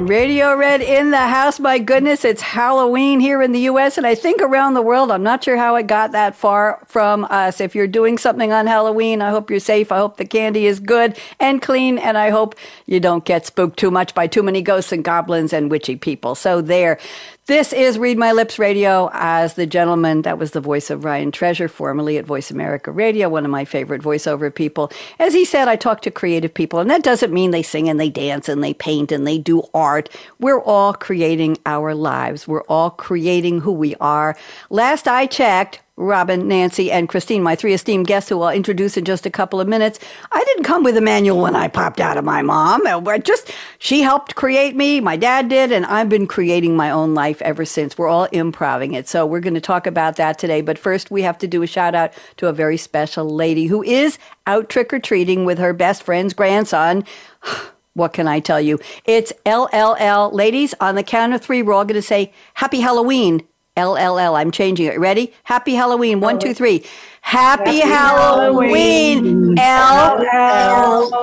Radio Red in the house. My goodness, it's Halloween here in the US and I think around the world. I'm not sure how it got that far from us. If you're doing something on Halloween, I hope you're safe. I hope the candy is good and clean and I hope you don't get spooked too much by too many ghosts and goblins and witchy people. So there. This is Read My Lips Radio as the gentleman that was the voice of Ryan Treasure, formerly at Voice America Radio, one of my favorite voiceover people. As he said, I talk to creative people, and that doesn't mean they sing and they dance and they paint and they do art. We're all creating our lives. We're all creating who we are. Last I checked, Robin, Nancy, and Christine, my three esteemed guests who I'll introduce in just a couple of minutes. I didn't come with a manual when I popped out of my mom. Uh, just, she helped create me. My dad did, and I've been creating my own life ever since. We're all improving it. So we're going to talk about that today. But first, we have to do a shout out to a very special lady who is out trick or treating with her best friend's grandson. What can I tell you? It's LLL. Ladies, on the count of three, we're all going to say Happy Halloween LLL. I'm changing it. Ready? Happy Halloween. One, two, three. Happy, Happy Halloween. LLL.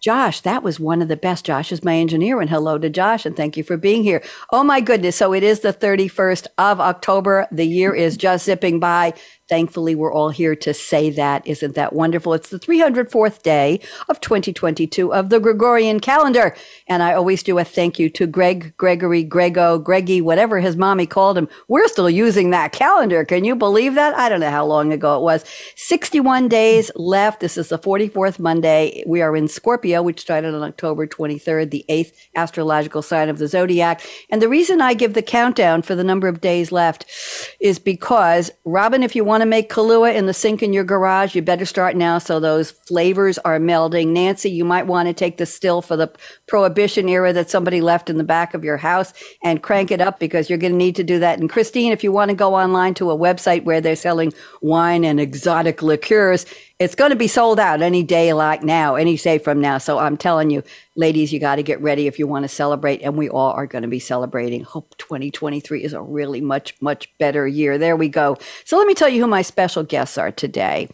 Josh, that was one of the best. Josh is my engineer, and hello to Josh, and thank you for being here. Oh my goodness. So it is the 31st of October. The year is just zipping by. Thankfully, we're all here to say that. Isn't that wonderful? It's the 304th day of 2022 of the Gregorian calendar. And I always do a thank you to Greg, Gregory, Grego, Greggy, whatever his mommy called him. We're still using that calendar. Can you believe that? I don't know how long ago it was. 61 days left. This is the 44th Monday. We are in Scorpio, which started on October 23rd, the eighth astrological sign of the zodiac. And the reason I give the countdown for the number of days left is because, Robin, if you want want to make Kahlua in the sink in your garage, you better start now so those flavors are melding. Nancy, you might want to take the still for the prohibition era that somebody left in the back of your house and crank it up because you're going to need to do that. And Christine, if you want to go online to a website where they're selling wine and exotic liqueurs, it's going to be sold out any day like now, any day from now. So I'm telling you, ladies, you got to get ready if you want to celebrate. And we all are going to be celebrating. Hope 2023 is a really much, much better year. There we go. So let me tell you who my special guests are today.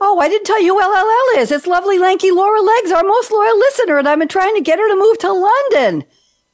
Oh, I didn't tell you who LLL is. It's lovely, lanky Laura Legs, our most loyal listener, and I've been trying to get her to move to London.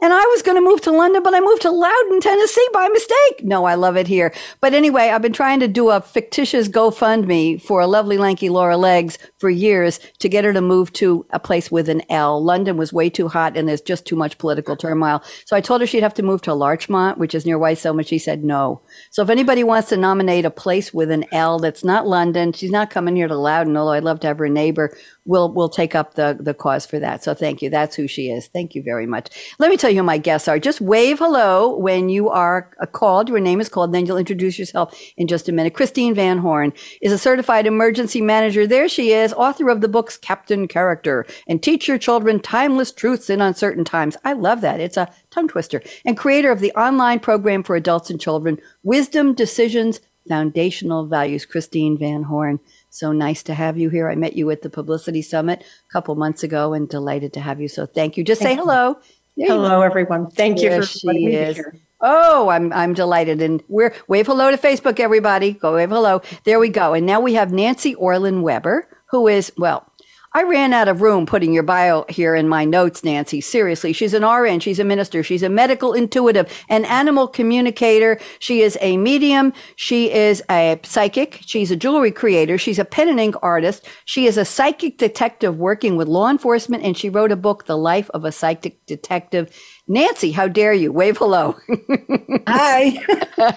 And I was going to move to London, but I moved to Loudon, Tennessee by mistake. No, I love it here. But anyway, I've been trying to do a fictitious GoFundMe for a lovely lanky Laura Legs for years to get her to move to a place with an L. London was way too hot and there's just too much political turmoil. So I told her she'd have to move to Larchmont, which is near Whitestone, and she said no. So if anybody wants to nominate a place with an L that's not London, she's not coming here to Loudon, although I'd love to have her neighbor we'll we'll take up the the cause for that. So thank you. That's who she is. Thank you very much. Let me tell you who my guests are. Just wave hello when you are uh, called. Your name is called. Then you'll introduce yourself in just a minute. Christine Van Horn is a certified emergency manager. There she is, author of the books Captain Character and Teach Your Children Timeless Truths in Uncertain Times. I love that. It's a tongue twister. And creator of the online program for adults and children, Wisdom Decisions Foundational Values. Christine Van Horn. So nice to have you here. I met you at the Publicity Summit a couple months ago and delighted to have you. So thank you. Just thank say hello. Hello, everyone. Thank there you for she is. Here. Oh, I'm I'm delighted. And we're wave hello to Facebook, everybody. Go wave hello. There we go. And now we have Nancy Orlin Weber, who is, well, I ran out of room putting your bio here in my notes, Nancy. Seriously, she's an RN, she's a minister, she's a medical intuitive, an animal communicator. She is a medium, she is a psychic, she's a jewelry creator, she's a pen and ink artist, she is a psychic detective working with law enforcement, and she wrote a book, The Life of a Psychic Detective. Nancy, how dare you? Wave hello. Hi.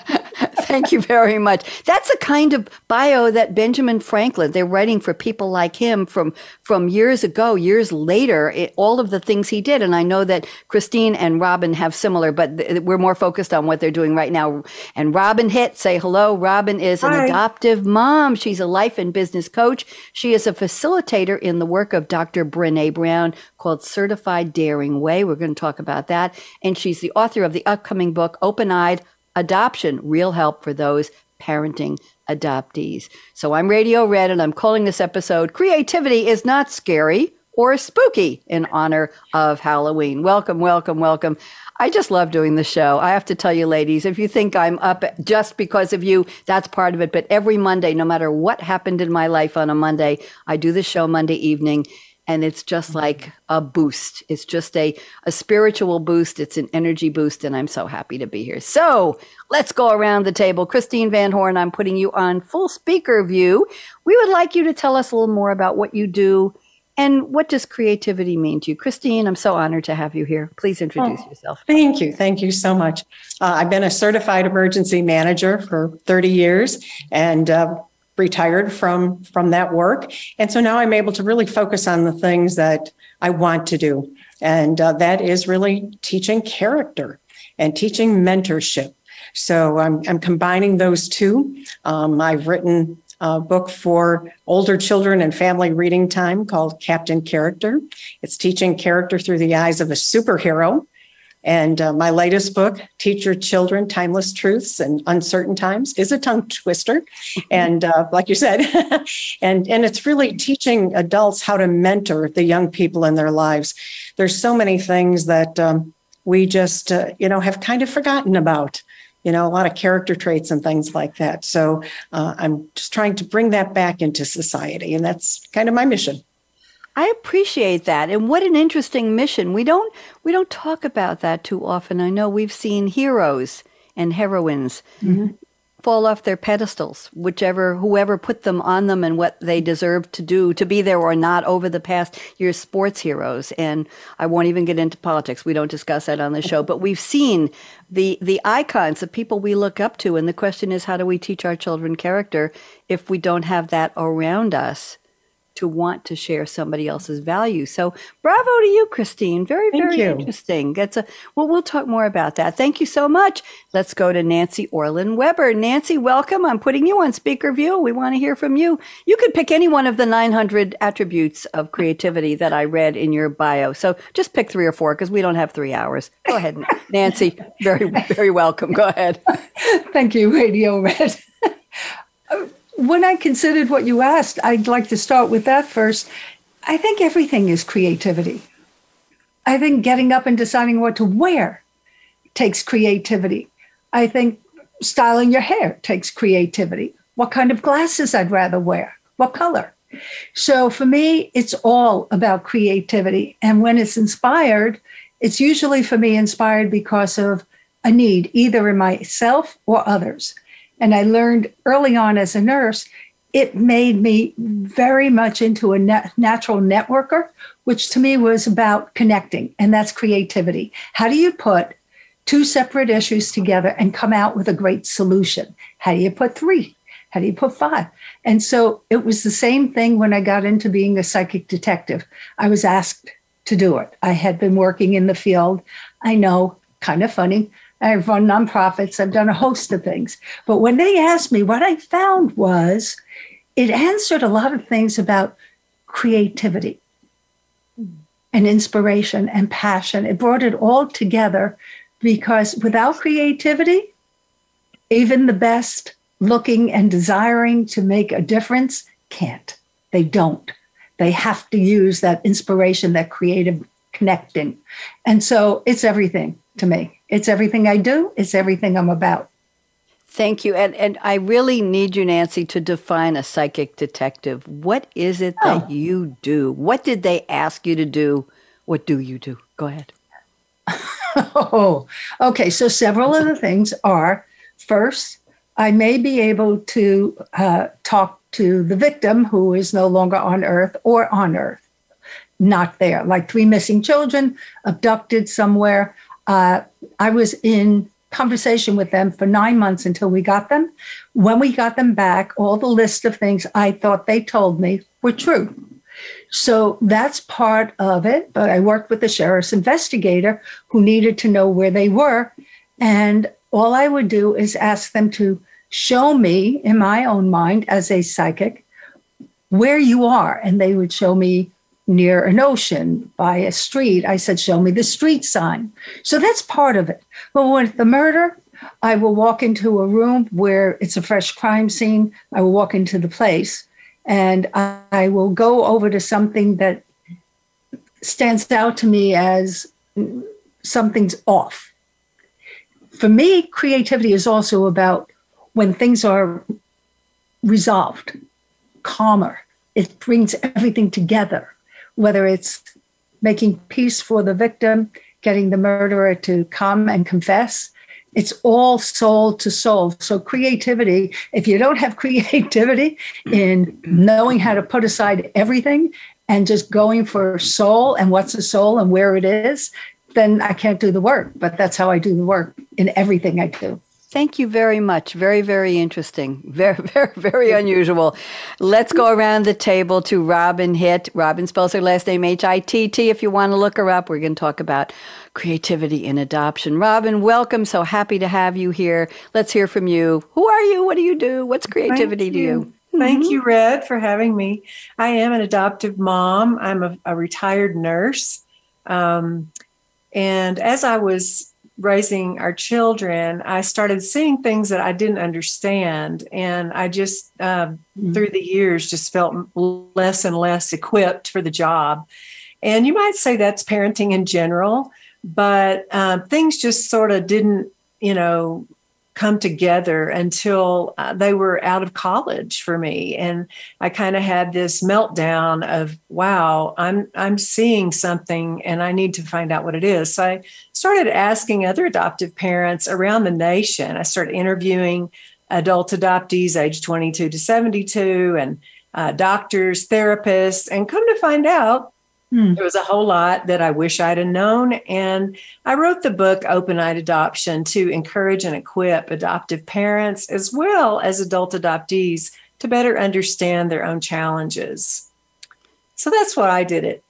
Thank you very much. That's a kind of bio that Benjamin Franklin, they're writing for people like him from, from years ago, years later, it, all of the things he did. And I know that Christine and Robin have similar, but th- we're more focused on what they're doing right now. And Robin Hitt, say hello. Robin is an adoptive mom. She's a life and business coach. She is a facilitator in the work of Dr. Brene Brown, called Certified Daring Way. We're going to talk about that. And she's the author of the upcoming book, Open Eyed Adoption Real Help for Those Parenting Adoptees. So I'm Radio Red, and I'm calling this episode Creativity is Not Scary or Spooky in honor of Halloween. Welcome, welcome, welcome. I just love doing the show. I have to tell you, ladies, if you think I'm up just because of you, that's part of it. But every Monday, no matter what happened in my life on a Monday, I do the show Monday evening. And it's just like a boost. It's just a, a spiritual boost. It's an energy boost. And I'm so happy to be here. So let's go around the table. Christine Van Horn, I'm putting you on full speaker view. We would like you to tell us a little more about what you do and what does creativity mean to you? Christine, I'm so honored to have you here. Please introduce oh, yourself. Thank you. Thank you so much. Uh, I've been a certified emergency manager for 30 years and uh, retired from, from that work. And so now I'm able to really focus on the things that I want to do. And uh, that is really teaching character and teaching mentorship. So I'm, I'm combining those two. Um, I've written a book for older children and family reading time called Captain Character. It's teaching character through the eyes of a superhero. And uh, my latest book, Teach Your Children Timeless Truths and Uncertain Times, is a tongue twister. and uh, like you said, and, and it's really teaching adults how to mentor the young people in their lives. There's so many things that um, we just, uh, you know, have kind of forgotten about you know, a lot of character traits and things like that. So uh, I'm just trying to bring that back into society, and that's kind of my mission. I appreciate that, and what an interesting mission. We don't we don't talk about that too often. I know we've seen heroes and heroines mm-hmm fall off their pedestals, whichever whoever put them on them and what they deserve to do to be there or not over the past year's sports heroes. And I won't even get into politics. We don't discuss that on the show, but we've seen the the icons, the people we look up to, and the question is how do we teach our children character if we don't have that around us? To want to share somebody else's value. So bravo to you, Christine. Very, Thank very you. interesting. That's a well, we'll talk more about that. Thank you so much. Let's go to Nancy Orlin Weber. Nancy, welcome. I'm putting you on speaker view. We want to hear from you. You could pick any one of the 900 attributes of creativity that I read in your bio. So just pick three or four because we don't have three hours. Go ahead, Nancy. Very, very welcome. Go ahead. Thank you, Radio Red when I considered what you asked, I'd like to start with that first. I think everything is creativity. I think getting up and deciding what to wear takes creativity. I think styling your hair takes creativity. What kind of glasses I'd rather wear, what color. So for me, it's all about creativity. And when it's inspired, it's usually for me inspired because of a need, either in myself or others. And I learned early on as a nurse, it made me very much into a net, natural networker, which to me was about connecting, and that's creativity. How do you put two separate issues together and come out with a great solution? How do you put three? How do you put five? And so it was the same thing when I got into being a psychic detective. I was asked to do it. I had been working in the field. I know, kind of funny. I've run nonprofits, I've done a host of things. But when they asked me, what I found was it answered a lot of things about creativity and inspiration and passion. It brought it all together because without creativity, even the best looking and desiring to make a difference can't. They don't. They have to use that inspiration, that creative connecting. And so it's everything to me. It's everything I do, it's everything I'm about. Thank you. And, and I really need you, Nancy, to define a psychic detective. What is it that oh. you do? What did they ask you to do? What do you do? Go ahead. oh, okay. So several of the things are first, I may be able to uh, talk to the victim who is no longer on earth or on earth, not there, like three missing children abducted somewhere uh, I was in conversation with them for nine months until we got them. When we got them back, all the list of things I thought they told me were true. So that's part of it. But I worked with the sheriff's investigator who needed to know where they were. And all I would do is ask them to show me in my own mind as a psychic where you are. And they would show me near an ocean by a street, I said, Show me the street sign. So that's part of it. But with the murder, I will walk into a room where it's a fresh crime scene. I will walk into the place and I will go over to something that stands out to me as something's off. For me, creativity is also about when things are resolved, calmer. It brings everything together, whether it's making peace for the victim, getting the murderer to come and confess. It's all soul to soul. So, creativity, if you don't have creativity in knowing how to put aside everything and just going for soul and what's a soul and where it is, then I can't do the work. But that's how I do the work in everything I do. Thank you very much. Very, very interesting. Very, very, very unusual. Let's go around the table to Robin Hitt. Robin spells her last name H I T T. If you want to look her up, we're going to talk about creativity in adoption. Robin, welcome. So happy to have you here. Let's hear from you. Who are you? What do you do? What's creativity to you? Thank mm-hmm. you, Red, for having me. I am an adoptive mom. I'm a, a retired nurse. Um, and as I was raising our children, I started seeing things that I didn't understand. And I just, uh, mm-hmm. through the years, just felt less and less equipped for the job. And you might say that's parenting in general, but uh, things just sort of didn't, you know, come together until uh, they were out of college for me. And i kind of had this meltdown of wow i'm i'm seeing something and i need to find out what it is. So i started asking other adoptive parents around the nation. I started interviewing adult adoptees age 22 to 72 and uh, doctors therapists and come to find out Hmm. There was a whole lot that I wish I'd have known. And I wrote the book Open Eyed Adoption to encourage and equip adoptive parents as well as adult adoptees to better understand their own challenges. So that's why I did it.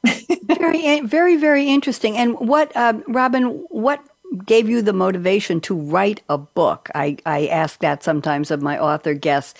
very, very, very interesting. And what, uh, Robin, what gave you the motivation to write a book? I, I ask that sometimes of my author guests.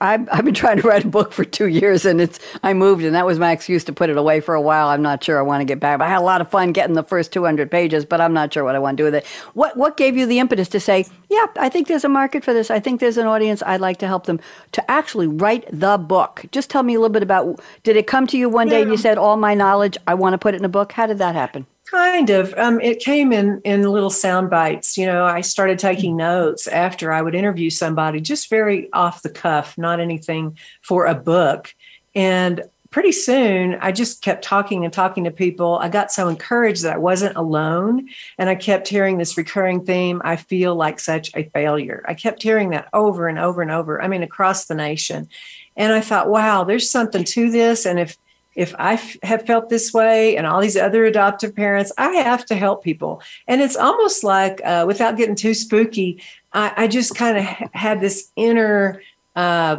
I've, I've been trying to write a book for two years and it's I moved and that was my excuse to put it away for a while. I'm not sure I want to get back. But I had a lot of fun getting the first 200 pages, but I'm not sure what I want to do with it. What what gave you the impetus to say, yeah, I think there's a market for this. I think there's an audience. I'd like to help them to actually write the book. Just tell me a little bit about. Did it come to you one day and you said, all my knowledge, I want to put it in a book? How did that happen? Kind of. Um, it came in in little sound bites. You know, I started taking notes after I would interview somebody, just very off the cuff, not anything for a book. And pretty soon, I just kept talking and talking to people. I got so encouraged that I wasn't alone, and I kept hearing this recurring theme. I feel like such a failure. I kept hearing that over and over and over. I mean, across the nation. And I thought, wow, there's something to this. And if if I f- have felt this way and all these other adoptive parents, I have to help people. And it's almost like, uh, without getting too spooky, I, I just kind of ha- had this inner, uh,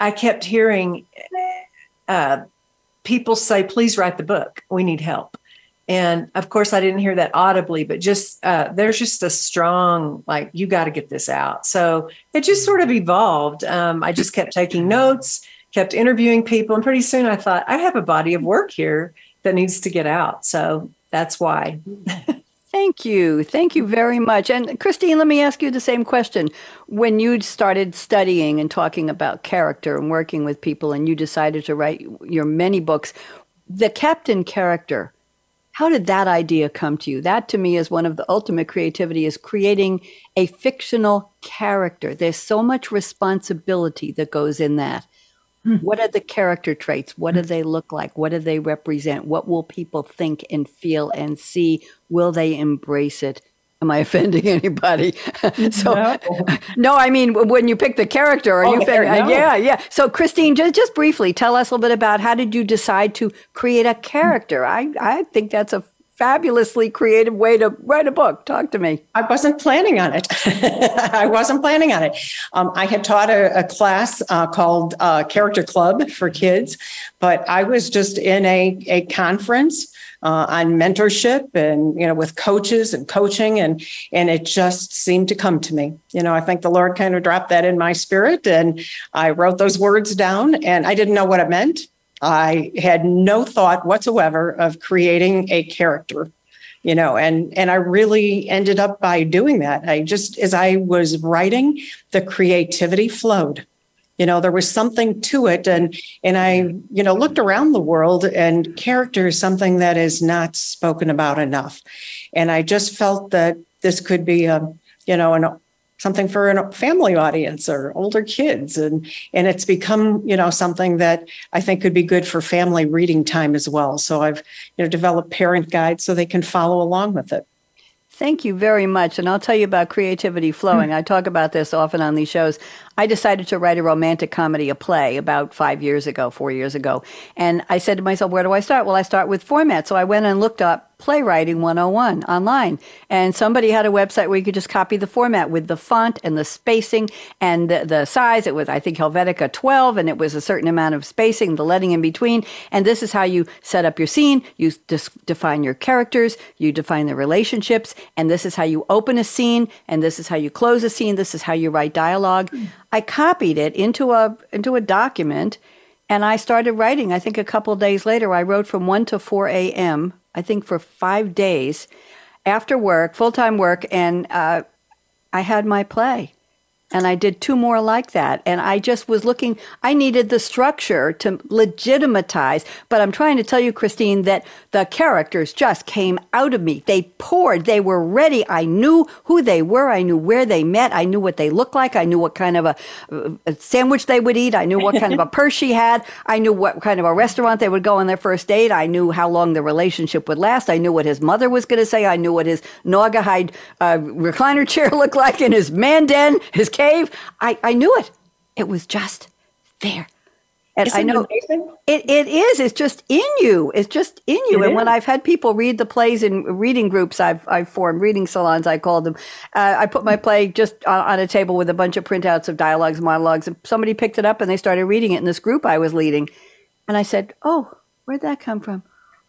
I kept hearing uh, people say, please write the book. We need help. And of course, I didn't hear that audibly, but just uh, there's just a strong, like, you got to get this out. So it just sort of evolved. Um, I just kept taking notes kept interviewing people. And pretty soon I thought, I have a body of work here that needs to get out. So that's why. Thank you. Thank you very much. And Christine, let me ask you the same question. When you started studying and talking about character and working with people, and you decided to write your many books, the captain character, how did that idea come to you? That to me is one of the ultimate creativity is creating a fictional character. There's so much responsibility that goes in that. Hmm. What are the character traits? What do hmm. they look like? What do they represent? What will people think and feel and see? Will they embrace it? Am I offending anybody? so, no. no. I mean, when you pick the character, are oh, you? Fair, no. Yeah, yeah. So, Christine, just just briefly, tell us a little bit about how did you decide to create a character? I I think that's a fabulously creative way to write a book. Talk to me. I wasn't planning on it. I wasn't planning on it. Um, I had taught a, a class uh, called uh, Character Club for kids, but I was just in a, a conference. Uh, on mentorship and you know with coaches and coaching and and it just seemed to come to me you know i think the lord kind of dropped that in my spirit and i wrote those words down and i didn't know what it meant I had no thought whatsoever of creating a character you know and and i really ended up by doing that. I just as i was writing the creativity flowed. You know there was something to it and and i you know looked around the world and character is something that is not spoken about enough. And i just felt that this could be a you know an something for a family audience or older kids and and it's become you know something that i think could be good for family reading time as well so i've you know developed parent guides so they can follow along with it Thank you very much. And I'll tell you about creativity flowing. Hmm. I talk about this often on these shows. I decided to write a romantic comedy, a play, about five years ago, four years ago. And I said to myself, where do I start? Well, I start with format. So I went and looked up Playwriting 101 online. And somebody had a website where you could just copy the format with the font and the spacing and the, the size. It was, I think, Helvetica 12, and it was a certain amount of spacing, the letting in between. And this is how you set up your scene. You dis- define your characters, you define the relationships, and this is how you open a scene, and this is how you close a scene. This is how you write dialogue. Mm. I copied it into a into a document and I started writing. I think a couple days later, I wrote from 1 to 4 a.m., I think for five days after work, full time work, and uh, I had my play and I did two more like that. And I just was looking, I needed the structure to legitimatize. But I'm trying to tell you, Christine, that the characters just came out of me. They poured, they were ready. I knew who they were, I knew where they met, I knew what they looked like, I knew what kind of a, a sandwich they would eat, I knew what kind of a purse she had, I knew what kind of a restaurant they would go on their first date, I knew how long the relationship would last, I knew what his mother was going to say, I knew what his Naugahyde uh, recliner chair looked like in his man den, his cave. I, I knew it. It was just there. And Isn't I know it, it is. It's just in you. It's just in you. It and is. when I've had people read the plays in reading groups, I've, I've formed reading salons, I call them. Uh, I put my play just on, on, a table with a bunch of printouts of dialogues, monologues. And somebody picked it up and they started reading it in this group I was leading. And I said, Oh, where'd that come from?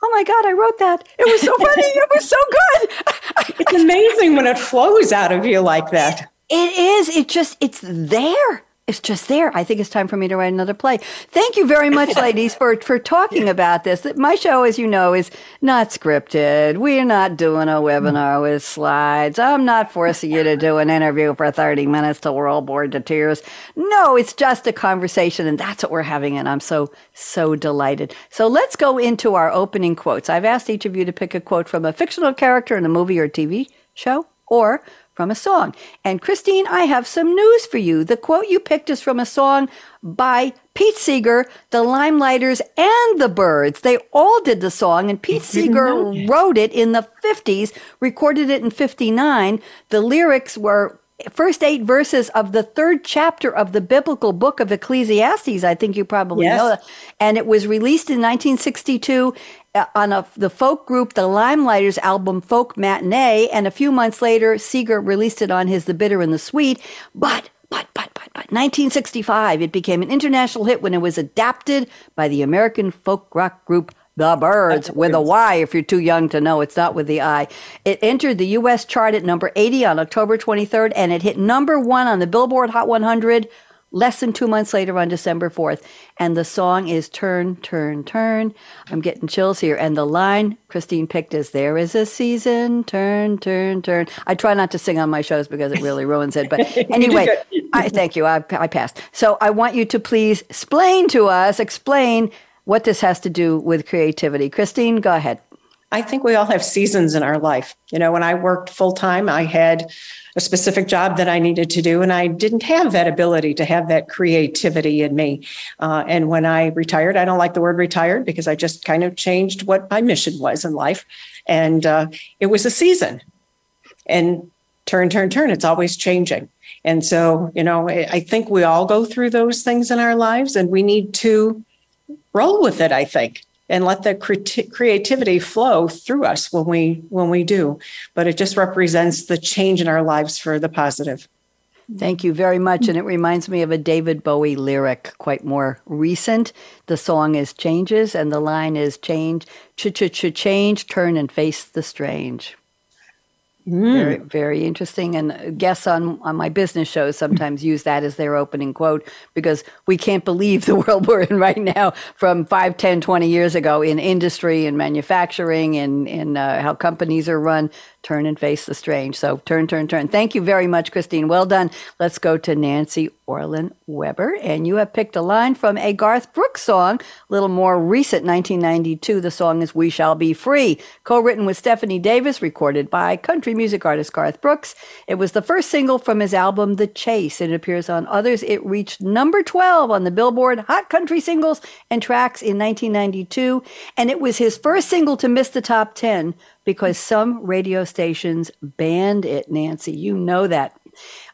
Oh my God, I wrote that. It was so funny. it was so good. it's amazing when it flows out of you like that. It is. It just, it's there. It's just there. I think it's time for me to write another play. Thank you very much, ladies, for, for talking about this. My show, as you know, is not scripted. We're not doing a webinar with slides. I'm not forcing you to do an interview for 30 minutes till we're all bored to tears. No, it's just a conversation, and that's what we're having, and I'm so, so delighted. So let's go into our opening quotes. I've asked each of you to pick a quote from a fictional character in a movie or TV show or from a song. And Christine, I have some news for you. The quote you picked is from a song by Pete Seeger, the Limeliters, and the Byrds. They all did the song, and Pete Seeger wrote it in the 50s, recorded it in 59. The lyrics were first eight verses of the third chapter of the biblical book of Ecclesiastes. I think you probably yes. know that. And it was released in 1962 uh, Uh, on a, the folk group The Limeliters album Folk Matinee, and a few months later, Seeger released it on his The Bitter and the Sweet. But, but, but, but, but, 1965, it became an international hit when it was adapted by the American folk rock group the Byrds with a Y if you're too young to know. It's not with the I. It entered the U.S. chart at number 80 on October 23rd, and it hit number one on the Billboard Hot 100 less than two months later on December 4th. And the song is Turn, Turn, Turn. I'm getting chills here. And the line Christine picked is There is a season, turn, turn, turn. I try not to sing on my shows because it really ruins it. But anyway, I thank you. I, I passed. So I want you to please explain to us, explain what this has to do with creativity. Christine, go ahead. I think we all have seasons in our life. You know, when I worked full time, I had a specific job that I needed to do, and I didn't have that ability to have that creativity in me. Uh, and when I retired, I don't like the word retired because I just kind of changed what my mission was in life. And uh, it was a season. And turn, turn, turn, it's always changing. And so, you know, I think we all go through those things in our lives, and we need to roll with it, I think and let the creativity flow through us when we when we do but it just represents the change in our lives for the positive Thank you very much. And it reminds me of a David Bowie lyric, quite more recent. The song is Changes, and the line is Change, ch ch ch change, turn and face the strange. Mm. Very, very interesting. And guests on, on my business shows sometimes use that as their opening quote because we can't believe the world we're in right now from 5, 10, 20 years ago in industry and manufacturing and in uh, how companies are run turn and face the strange. So turn, turn, turn. Thank you very much, Christine. Well done. Let's go to Nancy Orlin Weber. And you have picked a line from a Garth Brooks song, a little more recent, 1992. The song is We Shall Be Free, co written with Stephanie Davis, recorded by country music artist Garth Brooks. It was the first single from his album The Chase. It appears on others. It reached number 12 on the Billboard Hot Country Singles and Tracks in 1992. And it was his first single to miss the top 10 because some radio stations banned it, Nancy. You know that.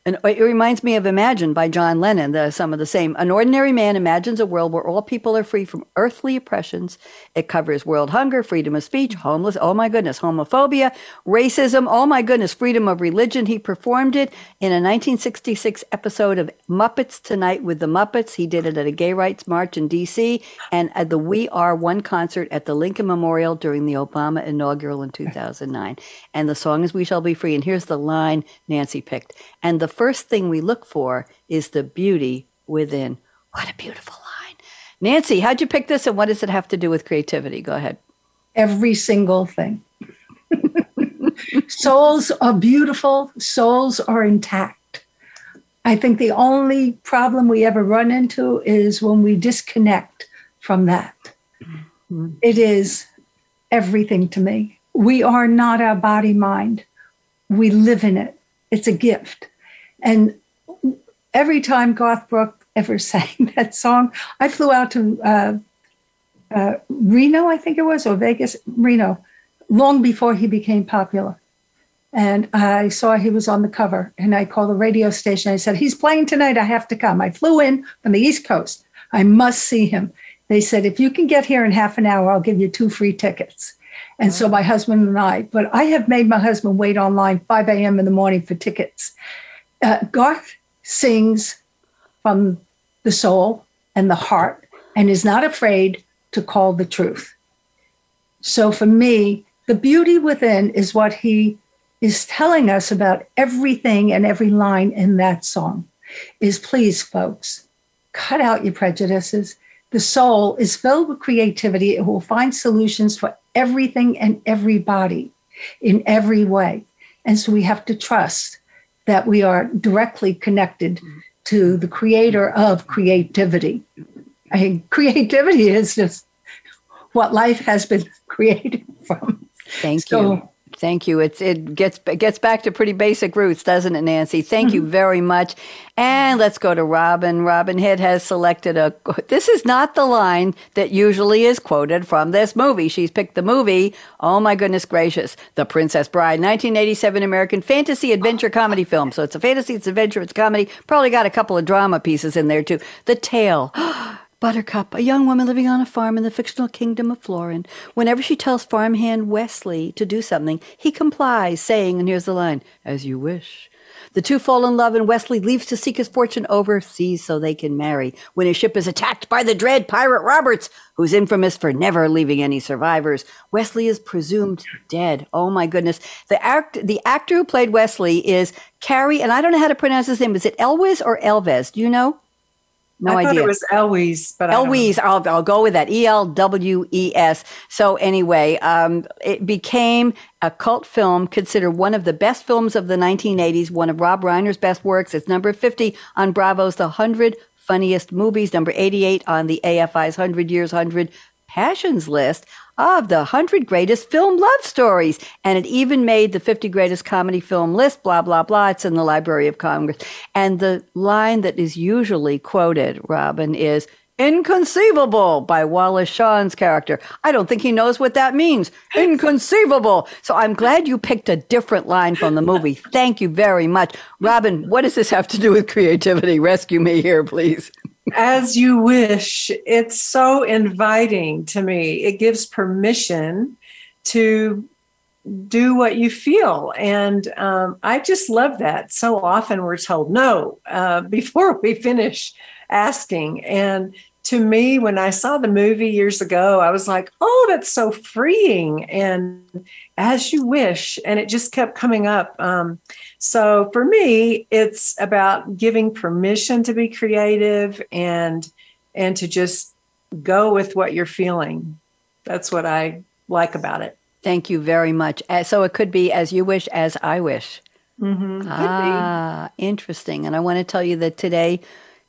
And it reminds me of Imagine by John Lennon, the, some of the same. An ordinary man imagines a world where all people are free from earthly oppressions. It covers world hunger, freedom of speech, homeless, oh my goodness, homophobia, racism, oh my goodness, freedom of religion. He performed it in a 1966 episode of Muppets Tonight with the Muppets. He did it at a gay rights march in D.C. and at the We Are One concert at the Lincoln Memorial during the Obama inaugural in 2009. And the song is We Shall Be Free. And here's the line Nancy picked. And the first thing we look for is the beauty within. What a beautiful line. Nancy, how'd you pick this and what does it have to do with creativity? Go ahead. Every single thing. souls are beautiful, souls are intact. I think the only problem we ever run into is when we disconnect from that. Mm-hmm. It is everything to me. We are not our body mind, we live in it. It's a gift. And every time Garth Brooks ever sang that song, I flew out to uh, uh, Reno, I think it was, or Vegas, Reno, long before he became popular. And I saw he was on the cover, and I called the radio station. I said, He's playing tonight. I have to come. I flew in from the East Coast. I must see him. They said, If you can get here in half an hour, I'll give you two free tickets. And so my husband and I, but I have made my husband wait online 5 a.m. in the morning for tickets uh, Garth sings from the soul and the heart and is not afraid to call the truth. So for me, the beauty within is what he is telling us about everything and every line in that song is please folks cut out your prejudices. The soul is filled with creativity. It will find solutions for everything and everybody in every way. And so we have to trust that we are directly connected mm-hmm. to the creator of creativity. I mean, creativity is just what life has been created from. Thank so, you. Thank you. It's it gets it gets back to pretty basic roots, doesn't it, Nancy? Thank mm-hmm. you very much. And let's go to Robin. Robin Hitt has selected a. This is not the line that usually is quoted from this movie. She's picked the movie. Oh my goodness gracious, The Princess Bride, 1987 American fantasy adventure comedy film. So it's a fantasy, it's adventure, it's comedy. Probably got a couple of drama pieces in there too. The Tale. Buttercup, a young woman living on a farm in the fictional kingdom of Florin. Whenever she tells farmhand Westley to do something, he complies, saying, and here's the line, as you wish. The two fall in love, and Westley leaves to seek his fortune overseas so they can marry. When his ship is attacked by the dread pirate Roberts, who's infamous for never leaving any survivors, Westley is presumed dead. Oh my goodness. The, act, the actor who played Westley is Cary, and I don't know how to pronounce his name. Is it Elwes or Elvez? Do you know? No I idea. it was Elwes, but Elwes. I'll, I'll go with that. E L W E S. So anyway, um, it became a cult film, considered one of the best films of the 1980s, one of Rob Reiner's best works. It's number 50 on Bravo's The 100 Funniest Movies, number 88 on the AFI's 100 Years, 100 Passions list of the 100 greatest film love stories. And it even made the 50 greatest comedy film list, blah, blah, blah. It's in the Library of Congress. And the line that is usually quoted, Robin, is, Inconceivable by Wallace Shawn's character. I don't think he knows what that means. Inconceivable. So I'm glad you picked a different line from the movie. Thank you very much. Robin, what does this have to do with creativity? Rescue me here, please. As you wish. It's so inviting to me. It gives permission to do what you feel. And um, I just love that. So often we're told no uh, before we finish asking. And to me, when I saw the movie years ago, I was like, oh, that's so freeing. And as you wish. And it just kept coming up. Um, so for me, it's about giving permission to be creative and and to just go with what you're feeling. That's what I like about it. Thank you very much. Uh, so it could be as you wish, as I wish. Mm-hmm. Ah, interesting. And I want to tell you that today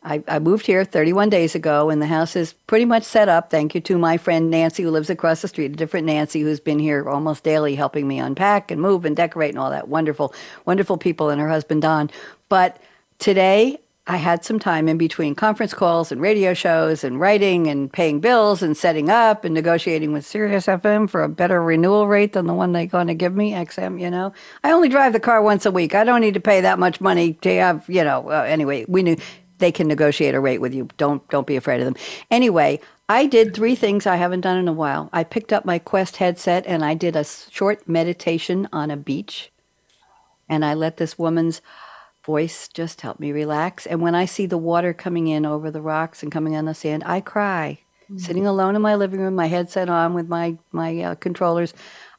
I, I, moved here 31 days ago, and the house is pretty much set up. Thank you to my friend Nancy, who lives across the street, a different Nancy, who's been here almost daily helping me unpack and move and decorate and all that. Wonderful, wonderful people, and her husband Don. But today, I had some time in between conference calls and radio shows and writing and paying bills and setting up and negotiating with Sirius FM for a better renewal rate than the one they're going to give me, XM, you know. I only drive the car once a week. I don't need to pay that much money to have, you know, uh, anyway, we knew they can negotiate a rate with you. Don't don't be afraid of them. Anyway, I did three things I haven't done in a while. I picked up my Quest headset and I did a short meditation on a beach. And I let this woman's voice just help me relax. And when I see the water coming in over the rocks and coming on the sand, I cry. Mm-hmm. Sitting alone in my living room, my headset on with my my uh, controllers,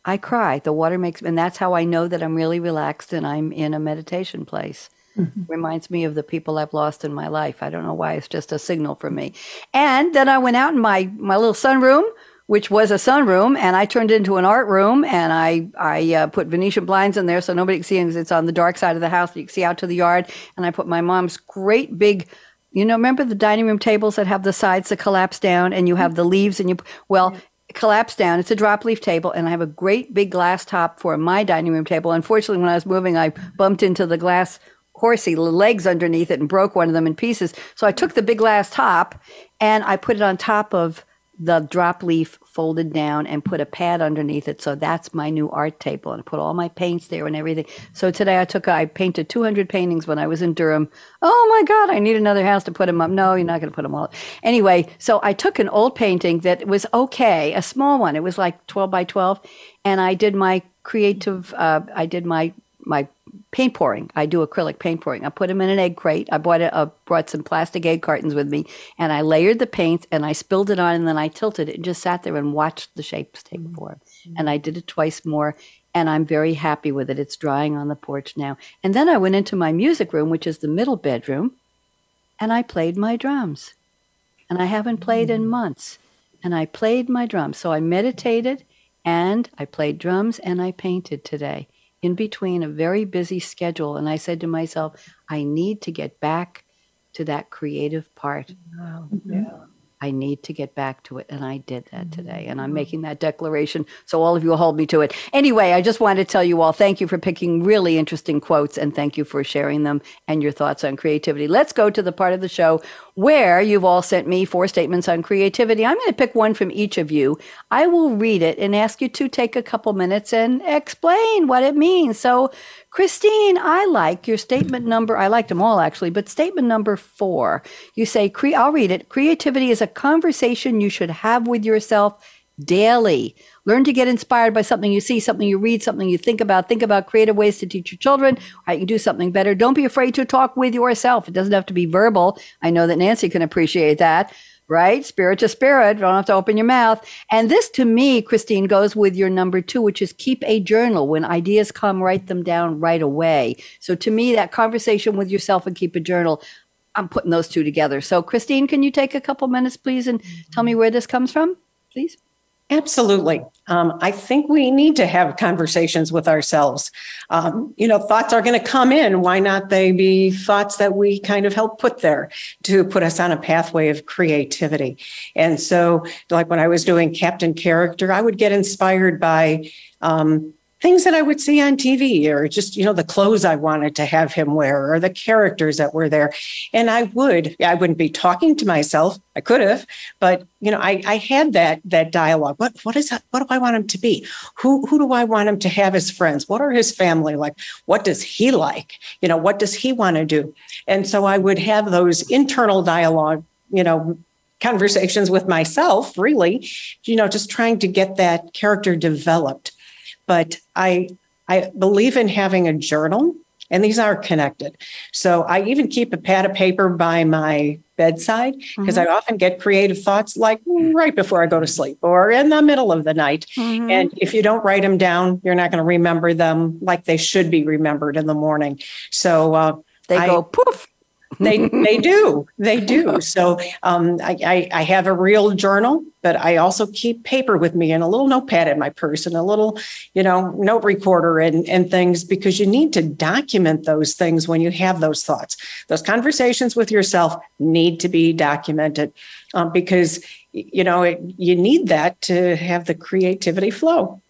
I cry. The water makes, and that's how I know that I'm really relaxed and I'm in a meditation place. Mm-hmm. Reminds me of the people I've lost in my life. I don't know why. It's just a signal for me. And then I went out in my my little sunroom which was a sunroom, and I turned it into an art room, and I I uh, put Venetian blinds in there so nobody can see it because it's on the dark side of the house. You can see out to the yard, and I put my mom's great big. You know, remember the dining room tables that have the sides that collapse down, and you have the leaves, and you well, collapse down. It's a drop leaf table, and I have a great big glass top for my dining room table. Unfortunately, when I was moving, I bumped into the glass horsey legs underneath it and broke one of them in pieces. So I took the big glass top and I put it on top of the drop leaf folded down and put a pad underneath it. So that's my new art table. And I put all my paints there and everything. So today I took, I painted 200 paintings when I was in Durham. Oh my God, I need another house to put them up. No, you're not going to put them all up. Anyway, so I took an old painting that was okay, a small one. It was like 12 by 12. And I did my creative, uh, I did my, my paint pouring. I do acrylic paint pouring. I put them in an egg crate. I bought a, brought some plastic egg cartons with me, and I layered the paints and I spilled it on, and then I tilted it and just sat there and watched the shapes take mm-hmm. form. And I did it twice more, and I'm very happy with it. It's drying on the porch now. And then I went into my music room, which is the middle bedroom, and I played my drums. And I haven't played mm-hmm. in months. And I played my drums. So I meditated and I played drums and I painted today in between a very busy schedule. And I said to myself, I need to get back to that creative part. Wow. Yeah. I need to get back to it. And I did that today. And I'm mm-hmm. making that declaration. So all of you hold me to it. Anyway, I just wanted to tell you all thank you for picking really interesting quotes and thank you for sharing them and your thoughts on creativity. Let's go to the part of the show where you've all sent me four statements on creativity. I'm going to pick one from each of you. I will read it and ask you to take a couple minutes and explain what it means. So, Christine, I like your statement number. I liked them all actually, but statement number four, you say, I'll read it. Creativity is a conversation you should have with yourself daily. Learn to get inspired by something you see, something you read, something you think about. Think about creative ways to teach your children how you can do something better. Don't be afraid to talk with yourself. It doesn't have to be verbal. I know that Nancy can appreciate that, right? Spirit to spirit. Don't have to open your mouth. And this to me, Christine, goes with your number two, which is keep a journal. When ideas come, write them down right away. So to me, that conversation with yourself and keep a journal, I'm putting those two together. So, Christine, can you take a couple minutes, please, and tell me mm-hmm. where this comes from, please? Absolutely. Um, I think we need to have conversations with ourselves. Um, you know, thoughts are going to come in. Why not they be thoughts that we kind of help put there to put us on a pathway of creativity? And so, like when I was doing Captain Character, I would get inspired by um, things that I would see on TV or just, you know, the clothes I wanted to have him wear or the characters that were there. And I would, I wouldn't be talking to myself. I could have, but you know, I, I had that that dialogue. What what is that? What do I want him to be? Who who do I want him to have as friends? What are his family like? What does he like? You know, what does he want to do? And so I would have those internal dialogue, you know, conversations with myself, really, you know, just trying to get that character developed but I I believe in having a journal and these are connected. So I even keep a pad of paper by my bedside because mm-hmm. I often get creative thoughts like right before I go to sleep or in the middle of the night. Mm-hmm. And if you don't write them down, you're not going to remember them like they should be remembered in the morning. So uh, they I, go poof they they do. They do. So um, I, I, I have a real journal but i also keep paper with me and a little notepad in my purse and a little you know note recorder and and things because you need to document those things when you have those thoughts. Those conversations with yourself need to be documented um, because you know it, you need that to have the creativity flow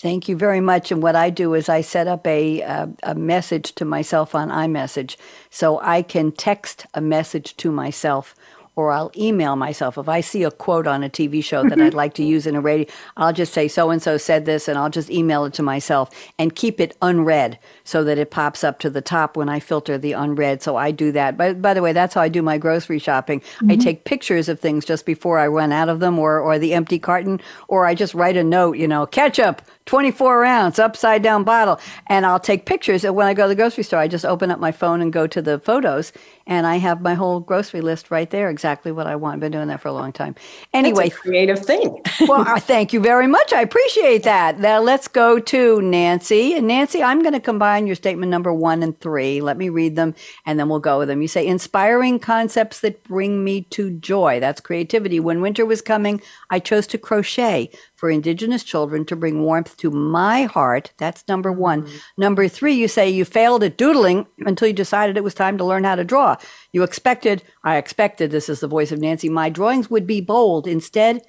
Thank you very much. And what I do is I set up a, a, a, message to myself on iMessage so I can text a message to myself or I'll email myself. If I see a quote on a TV show that I'd like to use in a radio, I'll just say so and so said this and I'll just email it to myself and keep it unread so that it pops up to the top when I filter the unread. So I do that. By, by the way, that's how I do my grocery shopping. Mm-hmm. I take pictures of things just before I run out of them or, or the empty carton, or I just write a note, you know, ketchup, 24 ounce upside down bottle. And I'll take pictures. And when I go to the grocery store, I just open up my phone and go to the photos. And I have my whole grocery list right there, exactly what I want. I've been doing that for a long time. Anyway, creative thing. well, thank you very much. I appreciate that. Now let's go to Nancy. And Nancy, I'm going to combine your statement number one and three. Let me read them and then we'll go with them. You say, inspiring concepts that bring me to joy. That's creativity. When winter was coming, I chose to crochet for Indigenous children to bring warmth to my heart. That's number one. Mm-hmm. Number three, you say you failed at doodling until you decided it was time to learn how to draw. You expected, I expected, this is the voice of Nancy, my drawings would be bold. Instead,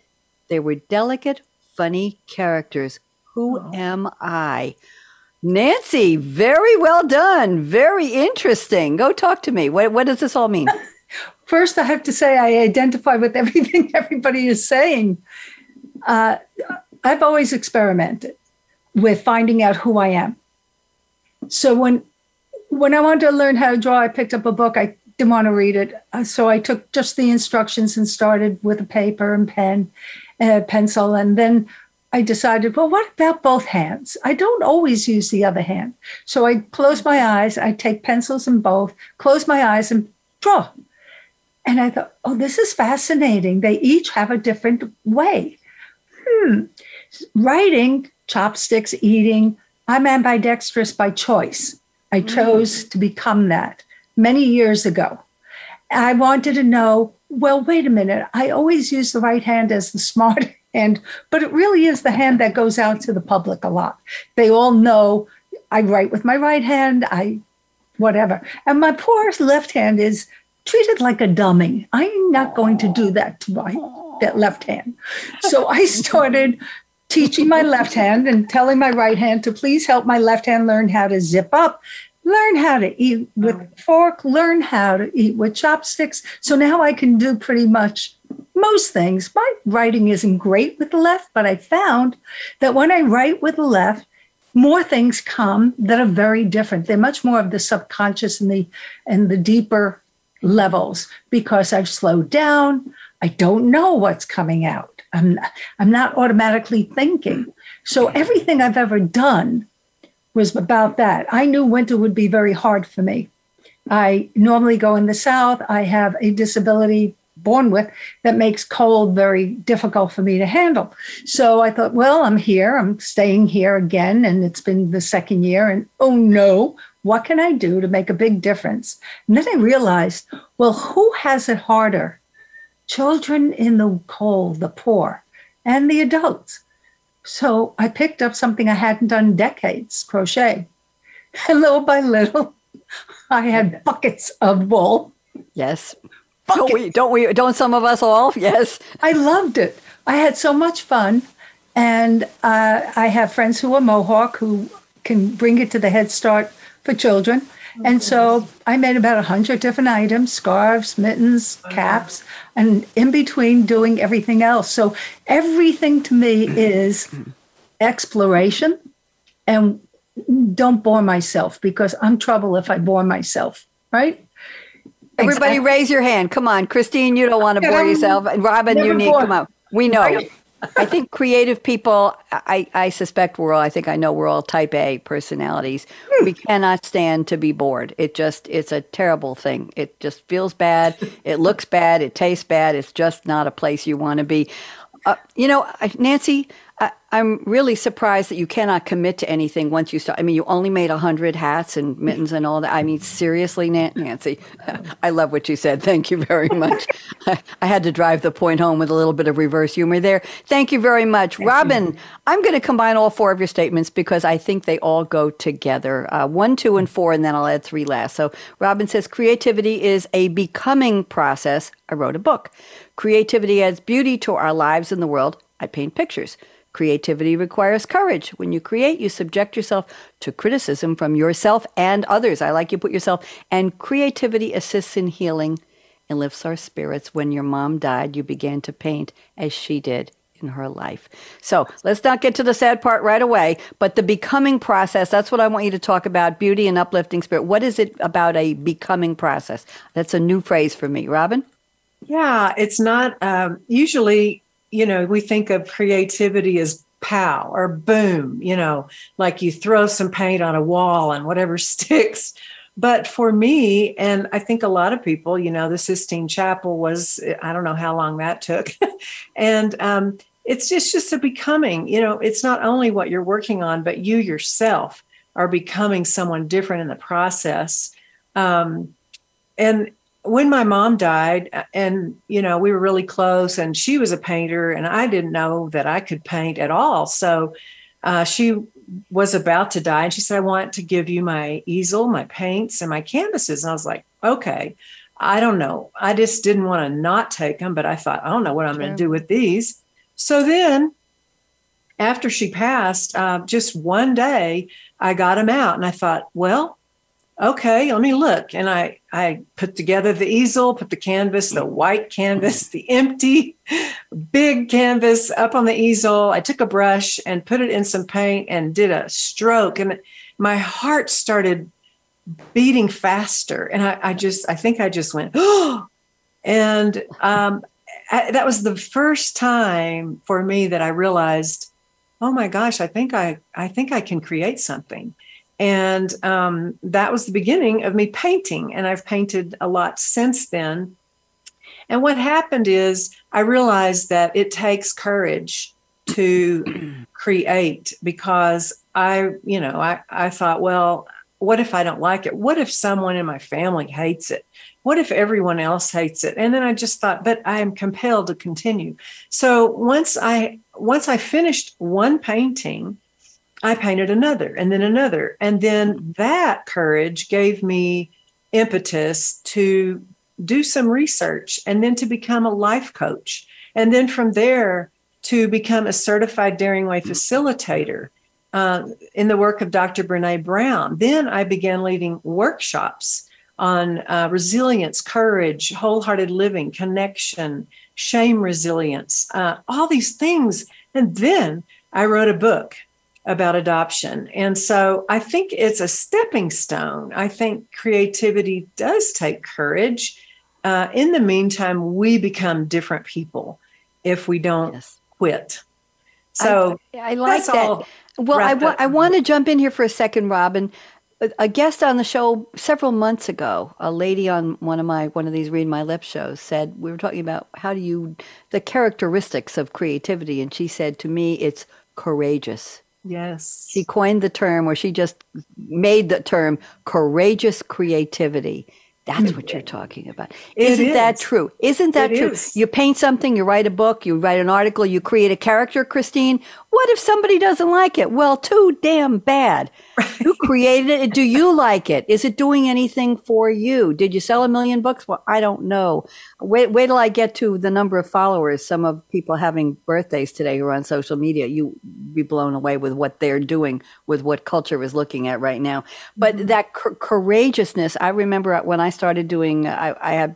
they were delicate, funny characters. Who oh. am I? Nancy, very well done. Very interesting. Go talk to me. What, what does this all mean? First, I have to say I identify with everything everybody is saying uh, I've always experimented with finding out who I am. So when when I wanted to learn how to draw, I picked up a book. I didn't want to read it, uh, so I took just the instructions and started with a paper and pen, uh, pencil, and then I decided, well, what about both hands? I don't always use the other hand, so I close my eyes. I take pencils in both, close my eyes, and draw. And I thought, oh, this is fascinating. They each have a different way hmm, writing, chopsticks, eating, I'm ambidextrous by choice. I hmm. chose to become that many years ago. I wanted to know well, wait a minute. I always use the right hand as the smart hand, but it really is the hand that goes out to the public a lot. They all know I write with my right hand, I whatever. And my poor left hand is treated like a dummy. I'm not going to do that to my that left hand. So I started teaching my left hand and telling my right hand to please help my left hand learn how to zip up, learn how to eat with fork, learn how to eat with chopsticks. So now I can do pretty much most things. My writing isn't great with the left, but I found that when I write with the left, more things come that are very different. They're much more of the subconscious and the and the deeper levels because I've slowed down. I don't know what's coming out. I'm, I'm not automatically thinking. So everything I've ever done was about that. I knew winter would be very hard for me. I normally go in the South. I have a disability born with that makes cold very difficult for me to handle. So I thought, well, I'm here. I'm staying here again. And it's been the second year. And oh no, what can I do to make a big difference? And then I realized, well, who has it harder children in the cold, the poor, and the adults. So I picked up something I hadn't done decades crochet. And little by little, I had buckets of wool. Yes. Buckets. Don't we? Don't we? Don't some of us all? Yes. I loved it. I had so much fun. And uh, I have friends who are Mohawk who can bring it to the Head Start for children. Oh, and so I made about a hundred different items, scarves, mittens, caps, and in between doing everything else. So everything to me is exploration and don't bore myself because I'm trouble if I bore myself, right? Everybody exactly. raise your hand. Come on. Christine, you don't want to bore yourself. And Robin, you need, come on. We know. I think creative people, I, I suspect we're all, I think I know we're all type A personalities. We cannot stand to be bored. It just, it's a terrible thing. It just feels bad. It looks bad. It tastes bad. It's just not a place you want to be. Uh, you know, Nancy, I, am really surprised that you cannot commit to anything once you start. I mean, you only made a hundred hats and mittens and all that. I mean, seriously, Nancy, I love what you said. Thank you very much. I, I, had to drive the point home with a little bit of reverse humor there. Thank you very much, Robin. I'm going to combine all four of your statements because I think they all go together. Uh, one, two, and four, and then I'll add three last. So, Robin says creativity is a becoming process. I wrote a book. Creativity adds beauty to our lives and the world. I paint pictures. Creativity requires courage. When you create, you subject yourself to criticism from yourself and others. I like you put yourself. And creativity assists in healing and lifts our spirits. When your mom died, you began to paint as she did in her life. So let's not get to the sad part right away, but the becoming process, that's what I want you to talk about beauty and uplifting spirit. What is it about a becoming process? That's a new phrase for me. Robin? Yeah, it's not um, usually you know, we think of creativity as pow or boom, you know, like you throw some paint on a wall and whatever sticks. But for me, and I think a lot of people, you know, the Sistine Chapel was, I don't know how long that took. and um, it's just, just a becoming, you know, it's not only what you're working on, but you yourself are becoming someone different in the process. Um, and when my mom died and you know we were really close and she was a painter and i didn't know that i could paint at all. So uh, she was about to die and she said i want to give you my easel my paints and my canvases. And i was like okay. I don't know. I just didn't want to not take them but i thought i don't know what i'm sure. going to do with these. So then after she passed uh, just one day i got them out and i thought well okay, let me look. And I, I put together the easel, put the canvas, the white canvas, the empty big canvas up on the easel. I took a brush and put it in some paint and did a stroke. And my heart started beating faster. And I, I just, I think I just went, oh, and um, I, that was the first time for me that I realized, oh my gosh, I think I, I think I can create something. And um, that was the beginning of me painting. And I've painted a lot since then. And what happened is I realized that it takes courage to create because I, you know, I, I thought, well, what if I don't like it? What if someone in my family hates it? What if everyone else hates it? And then I just thought, but I am compelled to continue. So once I once I finished one painting, I painted another and then another. And then that courage gave me impetus to do some research and then to become a life coach. And then from there to become a certified Daring Way facilitator uh, in the work of Dr. Brene Brown. Then I began leading workshops on uh, resilience, courage, wholehearted living, connection, shame resilience, uh, all these things. And then I wrote a book about adoption. And so I think it's a stepping stone. I think creativity does take courage. Uh, in the meantime, we become different people if we don't yes. quit. So I, I like that. Well, I, wa- I want to jump in here for a second, Robin. A guest on the show several months ago, a lady on one of my one of these read my lips shows said we were talking about how do you the characteristics of creativity, and she said to me, it's courageous. Yes. She coined the term, or she just made the term courageous creativity. That's what you're talking about. Isn't is. that true? Isn't that it true? Is. You paint something, you write a book, you write an article, you create a character, Christine. What if somebody doesn't like it? Well, too damn bad. Right. You created it. Do you like it? Is it doing anything for you? Did you sell a million books? Well, I don't know. Wait, wait till I get to the number of followers. Some of people having birthdays today who are on social media, you be blown away with what they're doing, with what culture is looking at right now. But mm-hmm. that c- courageousness, I remember when I started doing, I, I had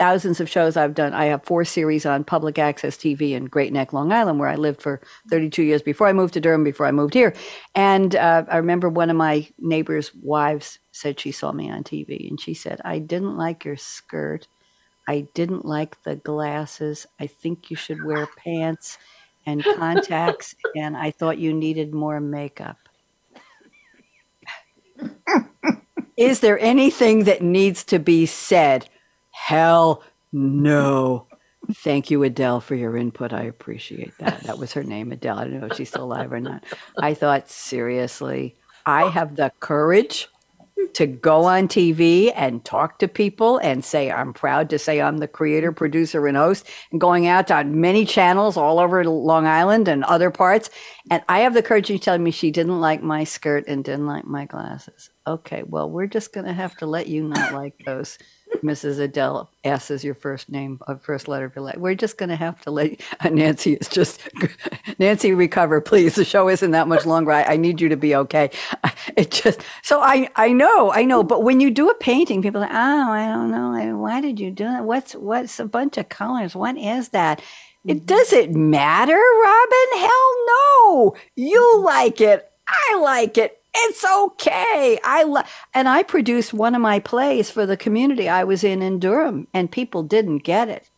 thousands of shows I've done. I have four series on public access TV in Great Neck, Long Island, where I lived for 32 years before I moved to Durham, before I moved here. And uh, I remember one of my neighbor's wives said she saw me on TV and she said, I didn't like your skirt. I didn't like the glasses. I think you should wear pants. and contacts, and I thought you needed more makeup. Is there anything that needs to be said? Hell no. Thank you, Adele, for your input. I appreciate that. That was her name, Adele. I don't know if she's still alive or not. I thought, seriously, I have the courage to go on TV and talk to people and say, I'm proud to say I'm the creator, producer, and host, and going out on many channels all over Long Island and other parts. And I have the courage to tell me she didn't like my skirt and didn't like my glasses. Okay, well, we're just going to have to let you not like those. Mrs. Adele S is your first name, uh, first letter of your life. We're just going to have to let uh, Nancy is just Nancy recover, please. The show isn't that much longer. I, I, need you to be okay. It just so I I know I know, but when you do a painting, people are like, oh, I don't know, why did you do that? What's what's a bunch of colors? What is that? It mm-hmm. doesn't matter, Robin. Hell no. You like it. I like it it's okay. I lo- and I produced one of my plays for the community I was in in Durham, and people didn't get it.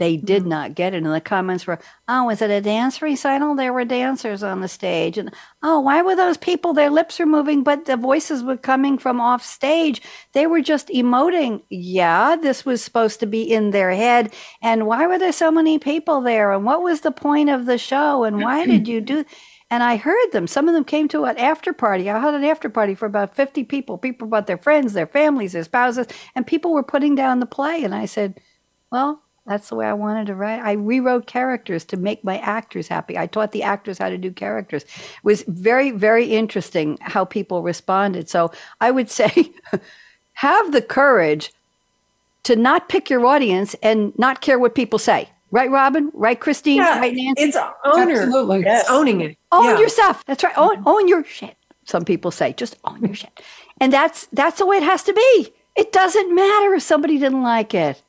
They did mm-hmm. not get it. And the comments were, "Oh, was it a dance recital? There were dancers on the stage, and oh, why were those people? Their lips were moving, but the voices were coming from off stage. They were just emoting. Yeah, this was supposed to be in their head. And why were there so many people there? And what was the point of the show? And why did you do?" And I heard them. Some of them came to an after party. I had an after party for about 50 people. People brought their friends, their families, their spouses, and people were putting down the play. And I said, Well, that's the way I wanted to write. I rewrote characters to make my actors happy. I taught the actors how to do characters. It was very, very interesting how people responded. So I would say, have the courage to not pick your audience and not care what people say. Right, Robin? Right, Christine? Yeah, right, Nancy? It's owner. Absolutely. Yes. owning it. Own yeah. your stuff. That's right. Own, own your shit. Some people say, just own your shit. And that's that's the way it has to be. It doesn't matter if somebody didn't like it.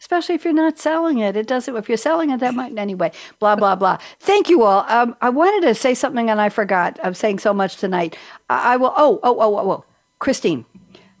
Especially if you're not selling it. It doesn't if you're selling it, that might anyway. Blah, blah, blah. Thank you all. Um, I wanted to say something and I forgot. I'm saying so much tonight. I, I will oh, oh, oh, oh, oh. Christine.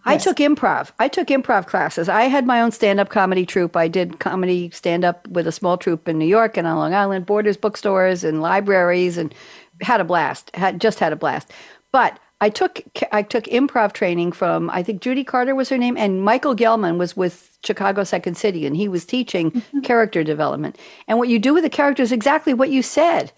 I took improv. I took improv classes. I had my own stand up comedy troupe. I did comedy stand up with a small troupe in New York and on Long Island, borders, bookstores, and libraries, and had a blast. Had just had a blast. But I took I took improv training from I think Judy Carter was her name, and Michael Gelman was with Chicago Second City, and he was teaching mm-hmm. character development. And what you do with the character is exactly what you said.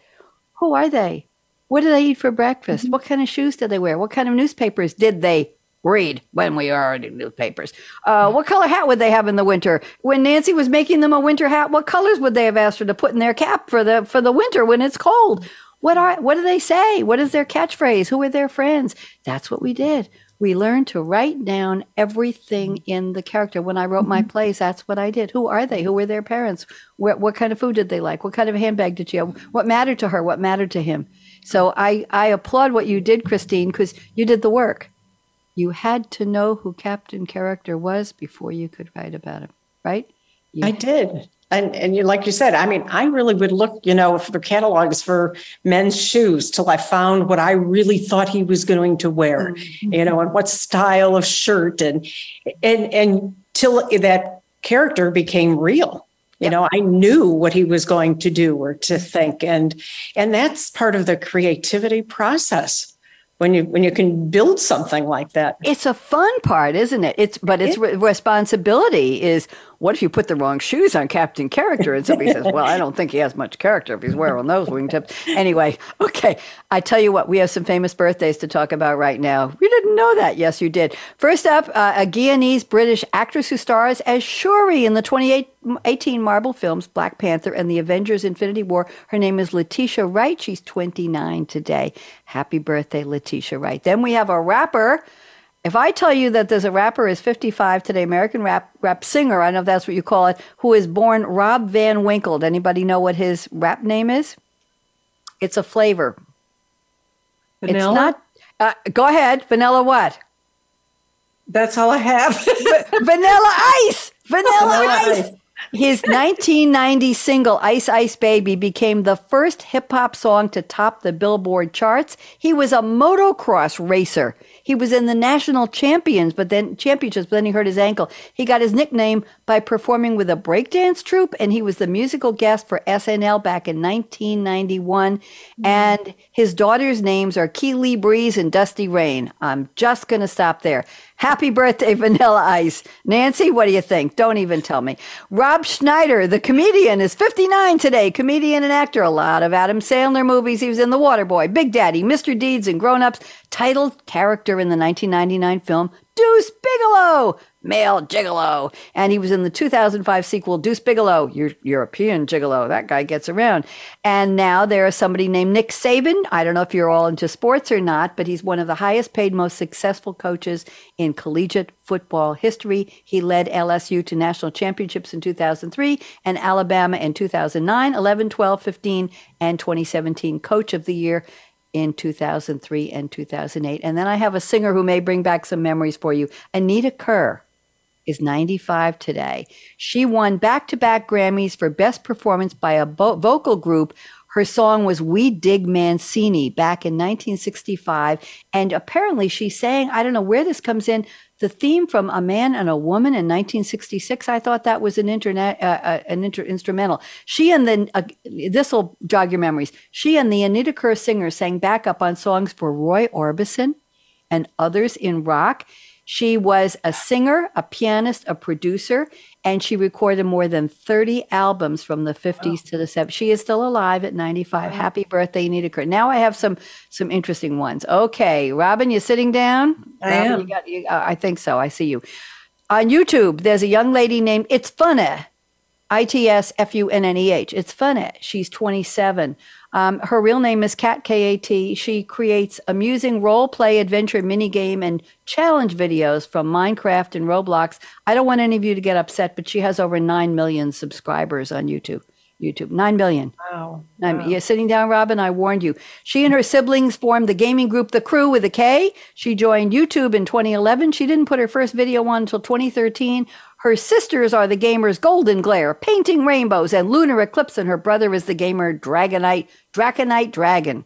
Who are they? What do they eat for breakfast? Mm-hmm. What kind of shoes do they wear? What kind of newspapers did they read when we are in newspapers. Uh, what color hat would they have in the winter? When Nancy was making them a winter hat, what colors would they have asked her to put in their cap for the for the winter when it's cold? What are what do they say? What is their catchphrase? Who are their friends? That's what we did. We learned to write down everything in the character. When I wrote my mm-hmm. plays, that's what I did. Who are they? Who were their parents? What, what kind of food did they like? What kind of handbag did she have? What mattered to her? What mattered to him? So I, I applaud what you did, Christine, because you did the work you had to know who Captain Character was before you could write about him, right? You I did. And and you like you said, I mean, I really would look, you know, for catalogs for men's shoes till I found what I really thought he was going to wear, mm-hmm. you know, and what style of shirt and and and till that character became real. You know, I knew what he was going to do or to think. And and that's part of the creativity process when you when you can build something like that. It's a fun part isn't it? It's but it's it, responsibility is what if you put the wrong shoes on Captain Character? And somebody says, well, I don't think he has much character if he's wearing those wingtips. Anyway, okay. I tell you what, we have some famous birthdays to talk about right now. You didn't know that. Yes, you did. First up, uh, a Guyanese British actress who stars as Shuri in the 2018 Marvel films Black Panther and the Avengers Infinity War. Her name is Letitia Wright. She's 29 today. Happy birthday, Letitia Wright. Then we have a rapper if I tell you that there's a rapper is 55 today, American rap rap singer, I know if that's what you call it, who is born Rob Van Winkle. Anybody know what his rap name is? It's a flavor. Vanilla? It's not. Uh, go ahead. Vanilla what? That's all I have. vanilla ice. Vanilla, vanilla ice. ice. His 1990 single Ice Ice Baby became the first hip hop song to top the Billboard charts. He was a motocross racer. He was in the national champions, but then championships, but then he hurt his ankle. He got his nickname by performing with a breakdance troupe, and he was the musical guest for SNL back in 1991. Mm-hmm. And his daughters' names are Keely Breeze and Dusty Rain. I'm just going to stop there. Happy birthday, Vanilla Ice. Nancy, what do you think? Don't even tell me. Rob Schneider, the comedian, is 59 today. Comedian and actor. A lot of Adam Sandler movies. He was in The Waterboy, Big Daddy, Mr. Deeds, and Grown Ups. Titled character in the 1999 film Deuce Bigalow male gigolo. And he was in the 2005 sequel, Deuce Bigalow, Your European gigolo. That guy gets around. And now there is somebody named Nick Saban. I don't know if you're all into sports or not, but he's one of the highest paid, most successful coaches in collegiate football history. He led LSU to national championships in 2003 and Alabama in 2009, 11, 12, 15, and 2017 Coach of the Year in 2003 and 2008. And then I have a singer who may bring back some memories for you, Anita Kerr is 95 today. She won back to back Grammys for Best Performance by a bo- vocal group. Her song was We Dig Mancini back in 1965. And apparently she sang, I don't know where this comes in, the theme from A Man and a Woman in 1966. I thought that was an internet, uh, uh, an inter- instrumental. She and the, uh, this will jog your memories. She and the Anita Kerr singer sang backup on songs for Roy Orbison and others in rock. She was a singer, a pianist, a producer, and she recorded more than 30 albums from the 50s oh. to the 70s. She is still alive at 95. Wow. Happy birthday, Nita Kerr. Now I have some some interesting ones. Okay, Robin, you sitting down? I Robin, am. You got, you, uh, I think so. I see you. On YouTube, there's a young lady named It's Funny. I T S F U N N E H. It's funny. She's 27. Um, her real name is Kat K A T. She creates amusing role play, adventure, minigame, and challenge videos from Minecraft and Roblox. I don't want any of you to get upset, but she has over 9 million subscribers on YouTube. YouTube. Nine million. Wow. Nine, wow. You're sitting down, Robin. I warned you. She and her siblings formed the gaming group The Crew with a K. She joined YouTube in 2011. She didn't put her first video on until 2013. Her sisters are the gamers Golden Glare, Painting Rainbows, and Lunar Eclipse, and her brother is the gamer Dragonite, Draconite Dragon.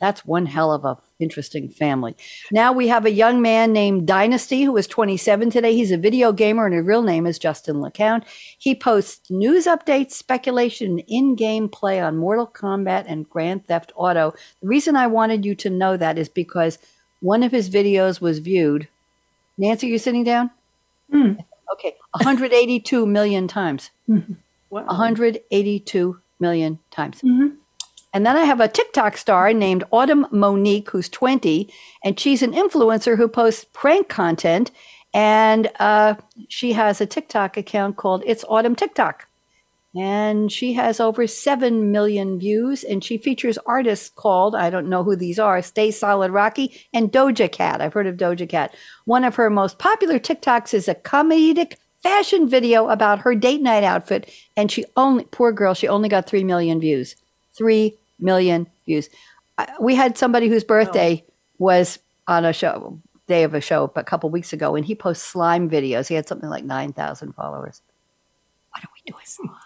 That's one hell of a interesting family. Now we have a young man named Dynasty who is 27 today. He's a video gamer and his real name is Justin LeCount. He posts news updates, speculation, in-game play on Mortal Kombat and Grand Theft Auto. The reason I wanted you to know that is because one of his videos was viewed. Nancy, you sitting down? Mm. Okay, 182 million times. Mm-hmm. Wow. 182 million times. Mm-hmm. And then I have a TikTok star named Autumn Monique, who's 20, and she's an influencer who posts prank content. And uh, she has a TikTok account called It's Autumn TikTok. And she has over 7 million views. And she features artists called, I don't know who these are, Stay Solid Rocky and Doja Cat. I've heard of Doja Cat. One of her most popular TikToks is a comedic fashion video about her date night outfit. And she only, poor girl, she only got 3 million views. 3 million views. We had somebody whose birthday oh. was on a show, day of a show, a couple weeks ago, and he posts slime videos. He had something like 9,000 followers. What are we doing?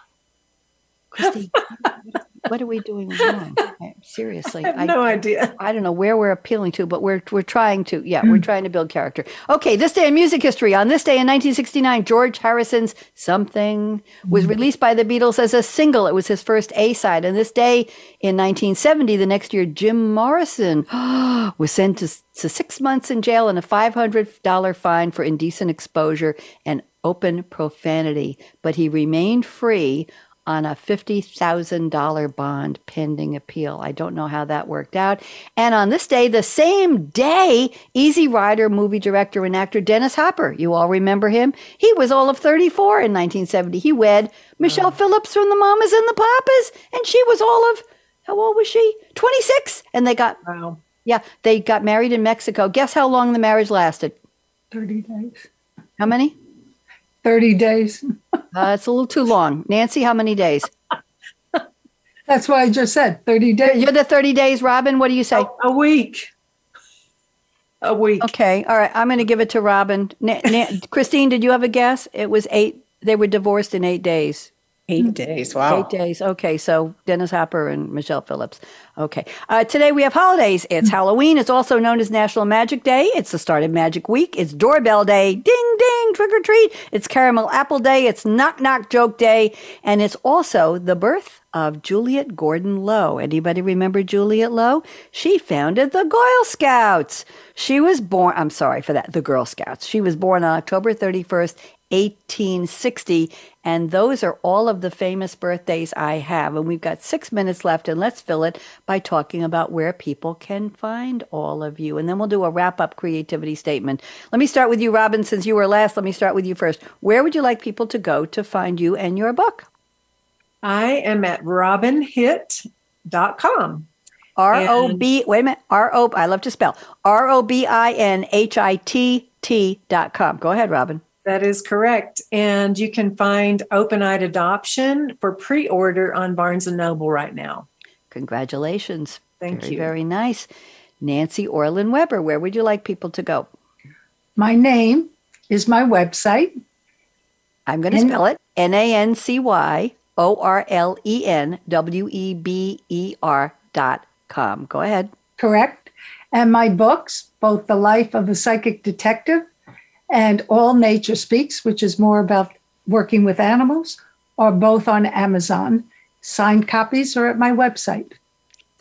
Christy, what are we doing wrong? Seriously, I have no I, idea. I don't know where we're appealing to, but we're we're trying to. Yeah, we're hmm. trying to build character. Okay, this day in music history. On this day in 1969, George Harrison's "Something" was hmm. released by the Beatles as a single. It was his first A side. And this day in 1970, the next year, Jim Morrison was sent to, to six months in jail and a $500 fine for indecent exposure and open profanity, but he remained free on a $50,000 bond pending appeal. I don't know how that worked out. And on this day, the same day, Easy Rider movie director and actor Dennis Hopper, you all remember him? He was all of 34 in 1970. He wed Michelle oh. Phillips from the Mamas and the Papas, and she was all of, how old was she? 26. And they got, wow. yeah, they got married in Mexico. Guess how long the marriage lasted? 30 days. How many? 30 days. Uh, it's a little too long. Nancy, how many days? That's why I just said 30 days. You're the 30 days, Robin. What do you say? A, a week. A week. Okay. All right. I'm going to give it to Robin. Na- Na- Christine, did you have a guess? It was eight They were divorced in eight days. Eight days. Wow. Eight days. Okay. So Dennis Hopper and Michelle Phillips. Okay. Uh, today we have holidays. It's Halloween. It's also known as National Magic Day. It's the start of Magic Week. It's Doorbell Day. Ding, ding, trick or treat. It's Caramel Apple Day. It's Knock Knock Joke Day. And it's also the birth of Juliette Gordon Low. Anybody remember Juliette Low? She founded the Girl Scouts. She was born, I'm sorry for that, the Girl Scouts. She was born on October 31st, 1860. And those are all of the famous birthdays I have. And we've got six minutes left, and let's fill it by talking about where people can find all of you. And then we'll do a wrap up creativity statement. Let me start with you, Robin, since you were last. Let me start with you first. Where would you like people to go to find you and your book? I am at robinhitt.com. R O B, wait a minute, R O, I love to spell, R O B I N H I T T dot com. Go ahead, Robin. That is correct. And you can find Open Eyed Adoption for pre order on Barnes and Noble right now. Congratulations. Thank very, you. Very nice. Nancy Orlen Weber, where would you like people to go? My name is my website. I'm going to N- spell it N A N C Y O R L E N W E B E R dot com. Go ahead. correct? And my books, both The Life of a Psychic Detective and All Nature Speaks, which is more about working with animals, are both on Amazon. Signed copies are at my website.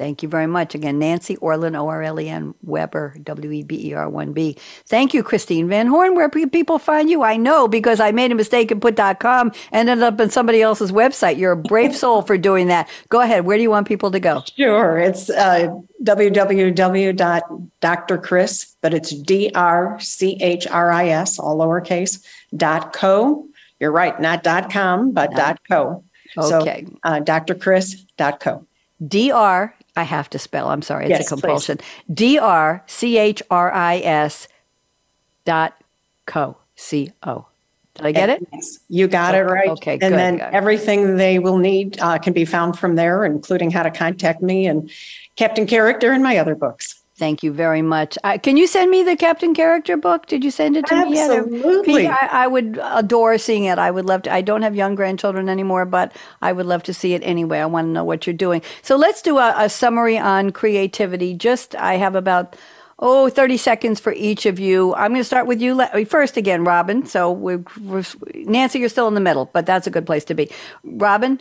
Thank you very much. Again, Nancy Orlen, O R L E N, Weber, W E B E R 1 B. Thank you, Christine Van Horn. Where people find you? I know because I made a mistake and put .com and ended up in somebody else's website. You're a brave soul for doing that. Go ahead. Where do you want people to go? Sure. It's uh, www.drchris, but it's D R C H R I S, all lowercase, dot co. You're right, not dot com, but dot co. Okay. So uh, drchris.co. D-R, I have to spell. I'm sorry. It's Yes, a compulsion. D-R-C-H-R-I-S dot co. C-O. Did I get it? Yes, you got it right. Okay, And good, then good. everything they will need uh, can be found from there, including how to contact me and Captain Character and my other books. Thank you very much. Uh, can you send me the Captain Character book? Did you send it to me yet? Absolutely. I, I would adore seeing it. I would love to. I don't have young grandchildren anymore, but I would love to see it anyway. I want to know what you're doing. So let's do a, a summary on creativity. Just, I have about, oh, 30 seconds for each of you. I'm going to start with you le- first again, Robin. So we're, we're, Nancy, you're still in the middle, but that's a good place to be. Robin,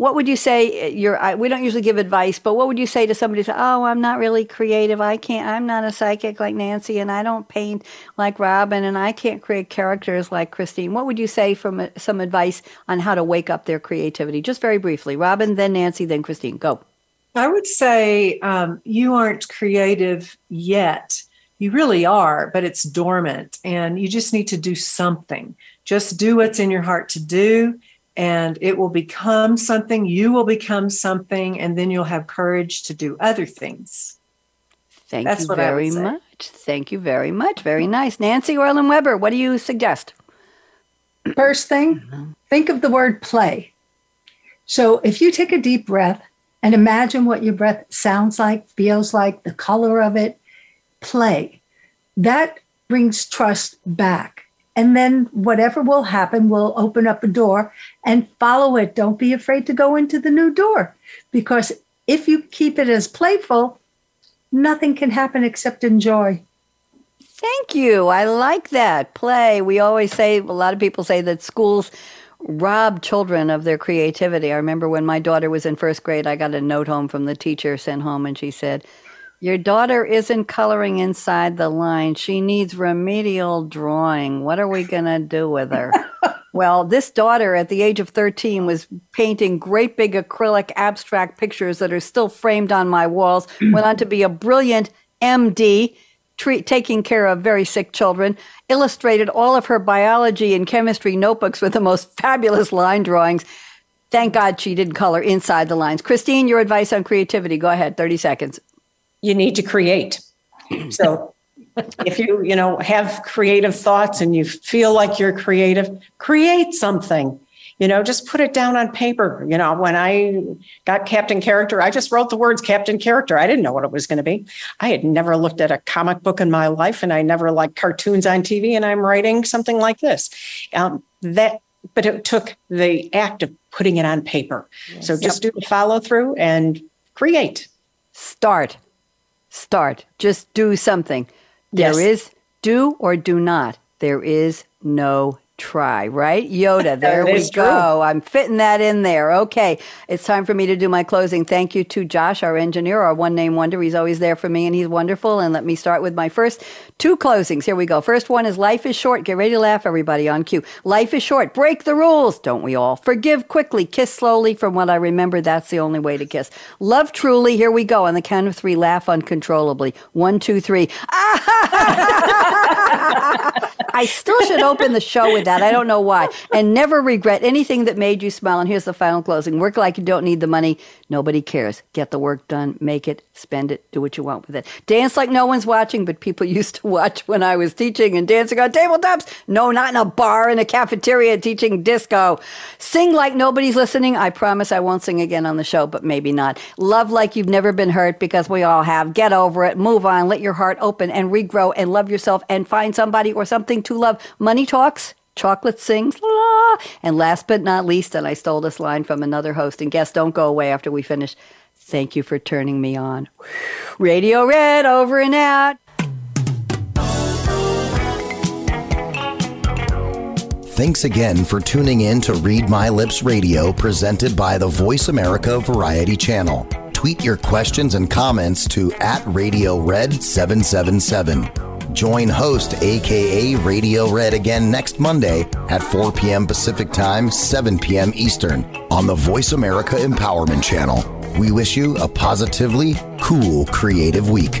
what would you say you're I, we don't usually give advice but what would you say to somebody who oh i'm not really creative. I can't i'm not a psychic like nancy and i don't paint like robin and i can't create characters like christine. What would you say from uh, some advice on how to wake up their creativity? Just very briefly robin then nancy then christine. Go. I would say um, you aren't creative yet. You really are, but it's dormant and you just need to do something. Just do what's in your heart to do, and it will become something. You will become something, and then you'll have courage to do other things. thank That's you what very much thank you very much very nice nancy orlen weber what do you suggest First thing, think of the word play. So if you take a deep breath and imagine what your breath sounds like, feels like, the color of it, play. That brings trust back. And then whatever will happen will open up a door and follow it. Don't be afraid to go into the new door because if you keep it as playful, nothing can happen except enjoy. Thank you. I like that. Play. We always say, a lot of people say that schools rob children of their creativity. I remember when my daughter was in first grade, I got a note home from the teacher sent home, and she said, Your daughter isn't coloring inside the line. She needs remedial drawing. What are we going to do with her? well, this daughter at the age of 13 was painting great big acrylic abstract pictures that are still framed on my walls, went on to be a brilliant MD treat, taking care of very sick children, illustrated all of her biology and chemistry notebooks with the most fabulous line drawings. Thank God she didn't color inside the lines. Christine, your advice on creativity. Go ahead, 30 seconds. You need to create. So if you, you know, have creative thoughts and you feel like you're creative, create something. You know, just put it down on paper. You know, when I got Captain Character, I just wrote the words Captain Character. I didn't know what it was going to be. I had never looked at a comic book in my life and I never liked cartoons on TV, and I'm writing something like this. Um, that but it took the act of putting it on paper. Yes. So just yep. do the follow through and create. Start. Start. Just do something. Yes. There is do or do not. There is no try, right? Yoda, there we go. True. I'm fitting that in there. Okay, it's time for me to do my closing. Thank you to Josh, our engineer, our one name wonder. He's always there for me and he's wonderful. And let me start with my first two closings. Here we go. First one is life is short. Get ready to laugh, everybody, on cue. Life is short. Break the rules, don't we all? Forgive quickly. Kiss slowly. From what I remember, that's the only way to kiss. Love truly. Here we go. On the count of three, laugh uncontrollably. One, two, three. I still should open the show with that. I don't know why. And never regret anything that made you smile. And here's the final closing work like you don't need the money. Nobody cares. Get the work done, make it, spend it, do what you want with it. Dance like no one's watching, but people used to watch when I was teaching and dancing on tabletops. No, not in a bar, in a cafeteria teaching disco. Sing like nobody's listening. I promise I won't sing again on the show, but maybe not. Love like you've never been hurt because we all have. Get over it, move on, let your heart open and regrow and love yourself and find somebody or something to love. Money talks. Chocolate sings, la. And last but not least, and I stole this line from another host, and guests don't go away after we finish. Thank you for turning me on. Radio Red over and out. Thanks again for tuning in to Read My Lips Radio presented by the Voice America Variety Channel. Tweet your questions and comments to at Radio Red 777. Join host aka Radio Red again next Monday at 4 p.m. Pacific Time, 7 p.m. Eastern on the Voice America Empowerment Channel. We wish you a positively cool creative week.